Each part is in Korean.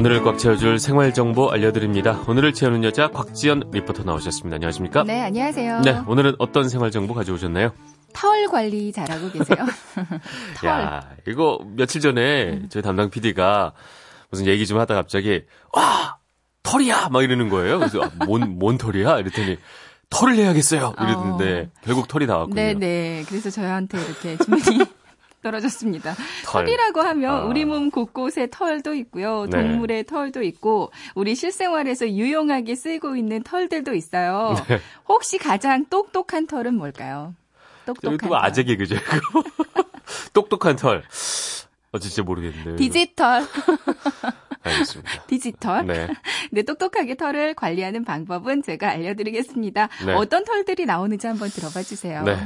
오늘을 꽉 채워줄 생활 정보 알려드립니다. 오늘을 채우는 여자 곽지연 리포터 나오셨습니다. 안녕하십니까? 네, 안녕하세요. 네, 오늘은 어떤 생활 정보 가져오셨나요? 털 관리 잘하고 계세요? 털. 야, 이거 며칠 전에 저희 담당 PD가 무슨 얘기 좀 하다 갑자기 와 털이야 막 이러는 거예요. 그래서 아, 뭔, 뭔 털이야? 이랬더니 털을 내야겠어요. 이랬는데 결국 털이 나왔군요. 네, 네. 그래서 저한테 이렇게 주문이 떨어졌습니다. 털. 털이라고 하면 아. 우리 몸 곳곳에 털도 있고요. 네. 동물의 털도 있고 우리 실생활에서 유용하게 쓰이고 있는 털들도 있어요. 네. 혹시 가장 똑똑한 털은 뭘까요? 똑똑한 또 털. 아재 개그죠. 똑똑한 털. 어 진짜 모르겠는데. 디지털. 알겠습니다. 디지털. 네. 네, 똑똑하게 털을 관리하는 방법은 제가 알려드리겠습니다. 네. 어떤 털들이 나오는지 한번 들어봐 주세요. 네.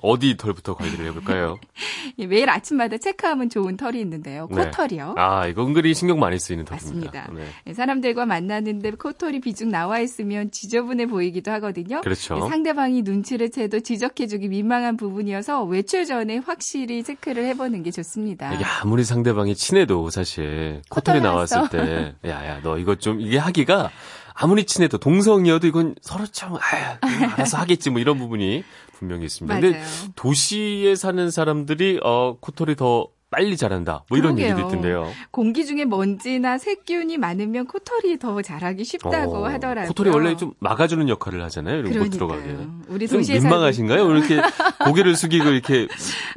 어디 털부터 관리를 해볼까요? 예, 매일 아침마다 체크하면 좋은 털이 있는데요. 네. 코털이요. 아, 이거 은근히 신경 많이 쓰이는 털입니다. 맞습니다. 네. 예, 사람들과 만나는데 코털이 비중 나와 있으면 지저분해 보이기도 하거든요. 그렇죠. 예, 상대방이 눈치를 채도 지적해주기 민망한 부분이어서 외출 전에 확실히 체크를 해보는 게 좋습니다. 이게 아무리 상대방이 친해도 사실 코털이 코털 나왔을. 때, 야, 야, 너 이거 좀, 이게 하기가 아무리 친해도 동성이어도 이건 서로 좀, 아, 알아서 하겠지 뭐 이런 부분이 분명히 있습니다. 근데 맞아요. 도시에 사는 사람들이, 어, 코털이 더 빨리 자란다. 뭐 이런 그러게요. 얘기도 있던데요. 공기 중에 먼지나 세균이 많으면 코털이 더 자라기 쉽다고 어, 하더라고요. 코털이 원래 좀 막아주는 역할을 하잖아요. 이런 못. 들어가게. 우리 좀 민망하신가요? 오늘 이렇게 고개를 숙이고 이렇게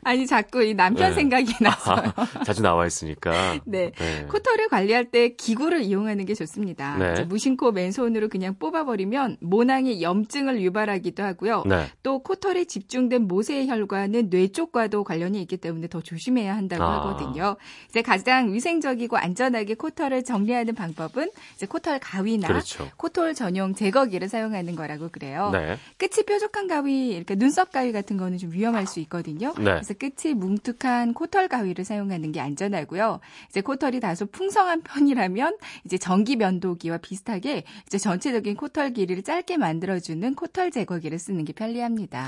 아니 자꾸 이 남편 네. 생각이 나서요. 자주 나와 있으니까. 네. 네. 코털을 관리할 때 기구를 이용하는 게 좋습니다. 네. 무심코 맨손으로 그냥 뽑아버리면 모낭에 염증을 유발하기도 하고요. 네. 또 코털에 집중된 모세의 혈관은 뇌 쪽과도 관련이 있기 때문에 더 조심해야 한다고 아. 하거든요. 이제 가장 위생적이고 안전하게 코털을 정리하는 방법은 이제 코털 가위나 그렇죠. 코털 전용 제거기를 사용하는 거라고 그래요. 네. 끝이 뾰족한 가위, 이렇게 눈썹 가위 같은 거는 좀 위험할 수 있거든요. 네. 그래서 끝이 뭉툭한 코털 가위를 사용하는 게 안전하고요. 이제 코털이 다소 풍성한 편이라면 이제 전기 면도기와 비슷하게 이제 전체적인 코털 길이를 짧게 만들어주는 코털 제거기를 쓰는 게 편리합니다.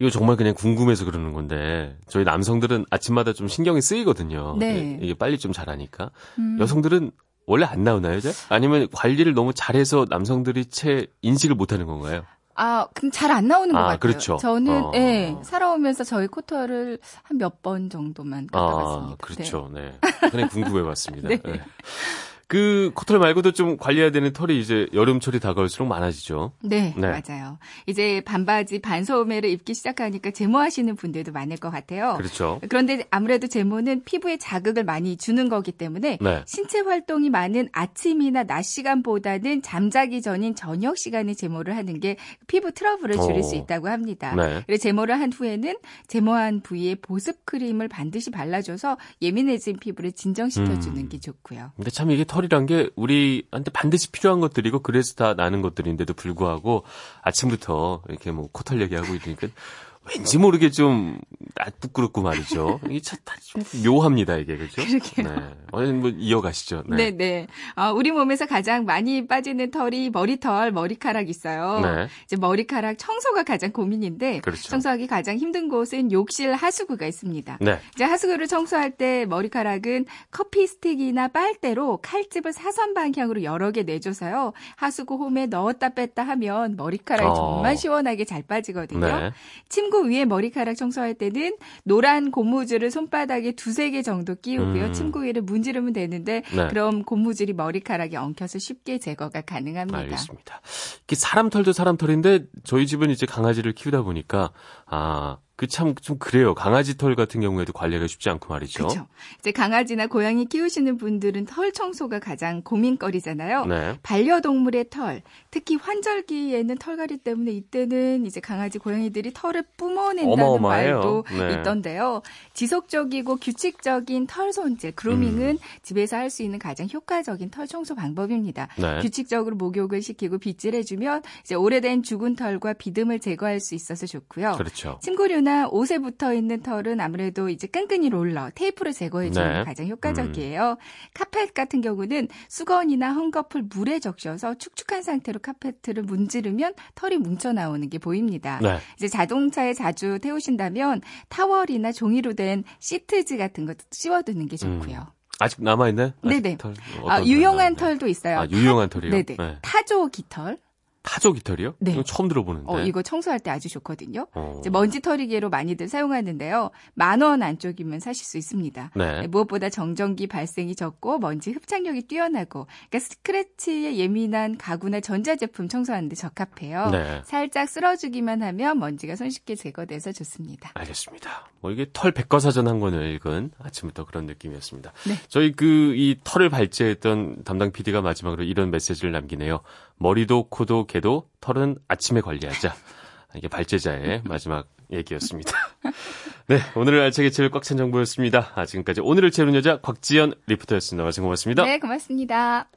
이거 정말 그냥 궁금해서 그러는 건데 저희 남성들은 아침마다 좀 신경이 쓰이거든요. 네. 이게 빨리 좀 자라니까. 음. 여성들은 원래 안 나오나요, 이제? 아니면 관리를 너무 잘해서 남성들이 채 인식을 못하는 건가요? 아, 그럼 잘 안 나오는 것 아, 같아요. 그렇죠. 저는 어. 예, 살아오면서 저희 코털을 한몇 번 정도만 깎아봤습니다. 아, 그렇죠. 네. 그냥 궁금해봤습니다. 네. 네. 그 코털 말고도 좀 관리해야 되는 털이 이제 여름철이 다가올수록 많아지죠. 네, 네. 맞아요. 이제 반바지, 반소매를 입기 시작하니까 제모하시는 분들도 많을 것 같아요. 그렇죠. 그런데 아무래도 제모는 피부에 자극을 많이 주는 거기 때문에 네. 신체 활동이 많은 아침이나 낮 시간보다는 잠자기 전인 저녁 시간에 제모를 하는 게 피부 트러블을 줄일 오. 수 있다고 합니다. 네. 그래서 제모를 한 후에는 제모한 부위에 보습 크림을 반드시 발라줘서 예민해진 피부를 진정시켜주는 음. 게 좋고요. 근데 참 이게 털 이란 게 우리한테 반드시 필요한 것들이고 그래서 다 나는 것들인데도 불구하고 아침부터 이렇게 뭐 코털 얘기하고 있으니까 왠지 모르게 좀 아, 부끄럽고 말이죠. 이게 참좀 묘합니다 이게 그렇죠? 그러게요. 네. 뭐 이어가시죠. 네, 네. 아, 우리 몸에서 가장 많이 빠지는 털이 머리털, 머리카락 있어요. 네. 이제 머리카락 청소가 가장 고민인데 그렇죠. 청소하기 가장 힘든 곳은 욕실 하수구가 있습니다. 네. 이제 하수구를 청소할 때 머리카락은 커피 스틱이나 빨대로 칼집을 사선 방향으로 여러 개 내줘서요. 하수구 홈에 넣었다 뺐다 하면 머리카락이 어. 정말 시원하게 잘 빠지거든요. 네. 침구 위에 머리카락 청소할 때는 노란 고무줄을 손바닥에 두세 개 정도 끼우고요. 음. 침구 위를 문지르면 되는데 네. 그럼 고무줄이 머리카락에 엉켜서 쉽게 제거가 가능합니다. 알겠습니다. 이게 사람 털도 사람 털인데 저희 집은 이제 강아지를 키우다 보니까 아, 그 참 좀 그래요. 강아지 털 같은 경우에도 관리가 쉽지 않고 말이죠. 그렇죠. 이제 강아지나 고양이 키우시는 분들은 털 청소가 가장 고민거리잖아요. 네. 반려동물의 털, 특히 환절기에는 털갈이 때문에 이때는 이제 강아지, 고양이들이 털을 뿜어낸다는 어마어마해요. 말도 네. 있던데요. 지속적이고 규칙적인 털 손질, 그루밍은 집에서 할 수 있는 가장 효과적인 털 청소 방법입니다. 네. 규칙적으로 목욕을 시키고 빗질해주면 이제 오래된 죽은 털과 비듬을 제거할 수 있어서 좋고요. 그렇죠. 침구류나 옷에 붙어 있는 털은 아무래도 이제 끈끈이 롤러, 테이프로 제거해 주는 네. 게 가장 효과적이에요. 카펫 같은 경우는 수건이나 헝겊을 물에 적셔서 축축한 상태로 카페트를 문지르면 털이 뭉쳐 나오는 게 보입니다. 네. 이제 자동차에 자주 태우신다면 타월이나 종이로 된 시트지 같은 것도 씌워두는 게 좋고요. 아직 남아있나요? 아직 네네. 털, 아, 유용한 털 털도 있어요. 아, 유용한 털이요? 네네. 네. 타조 깃털. 타조 깃털이요? 네. 이건 처음 들어보는데. 어, 이거 청소할 때 아주 좋거든요. 어. 이제 먼지 털이개로 많이들 사용하는데요. 만 원 안쪽이면 사실 수 있습니다. 네. 네, 무엇보다 정전기 발생이 적고 먼지 흡착력이 뛰어나고 그러니까 스크래치에 예민한 가구나 전자제품 청소하는데 적합해요. 네. 살짝 쓸어주기만 하면 먼지가 손쉽게 제거돼서 좋습니다. 알겠습니다. 뭐 이게 털 백과사전 한 권을 읽은 아침부터 그런 느낌이었습니다. 네. 저희 그 이 털을 발제했던 담당 PD가 마지막으로 이런 메시지를 남기네요. 머리도 코도 개도 털은 아침에 관리하자. 이게 발제자의 마지막 얘기였습니다. 네, 오늘 알차게 채를 꽉찬 정보였습니다. 아, 지금까지 오늘을 채우는 여자 곽지연 리포터였습니다. 말씀 고맙습니다. 네, 고맙습니다.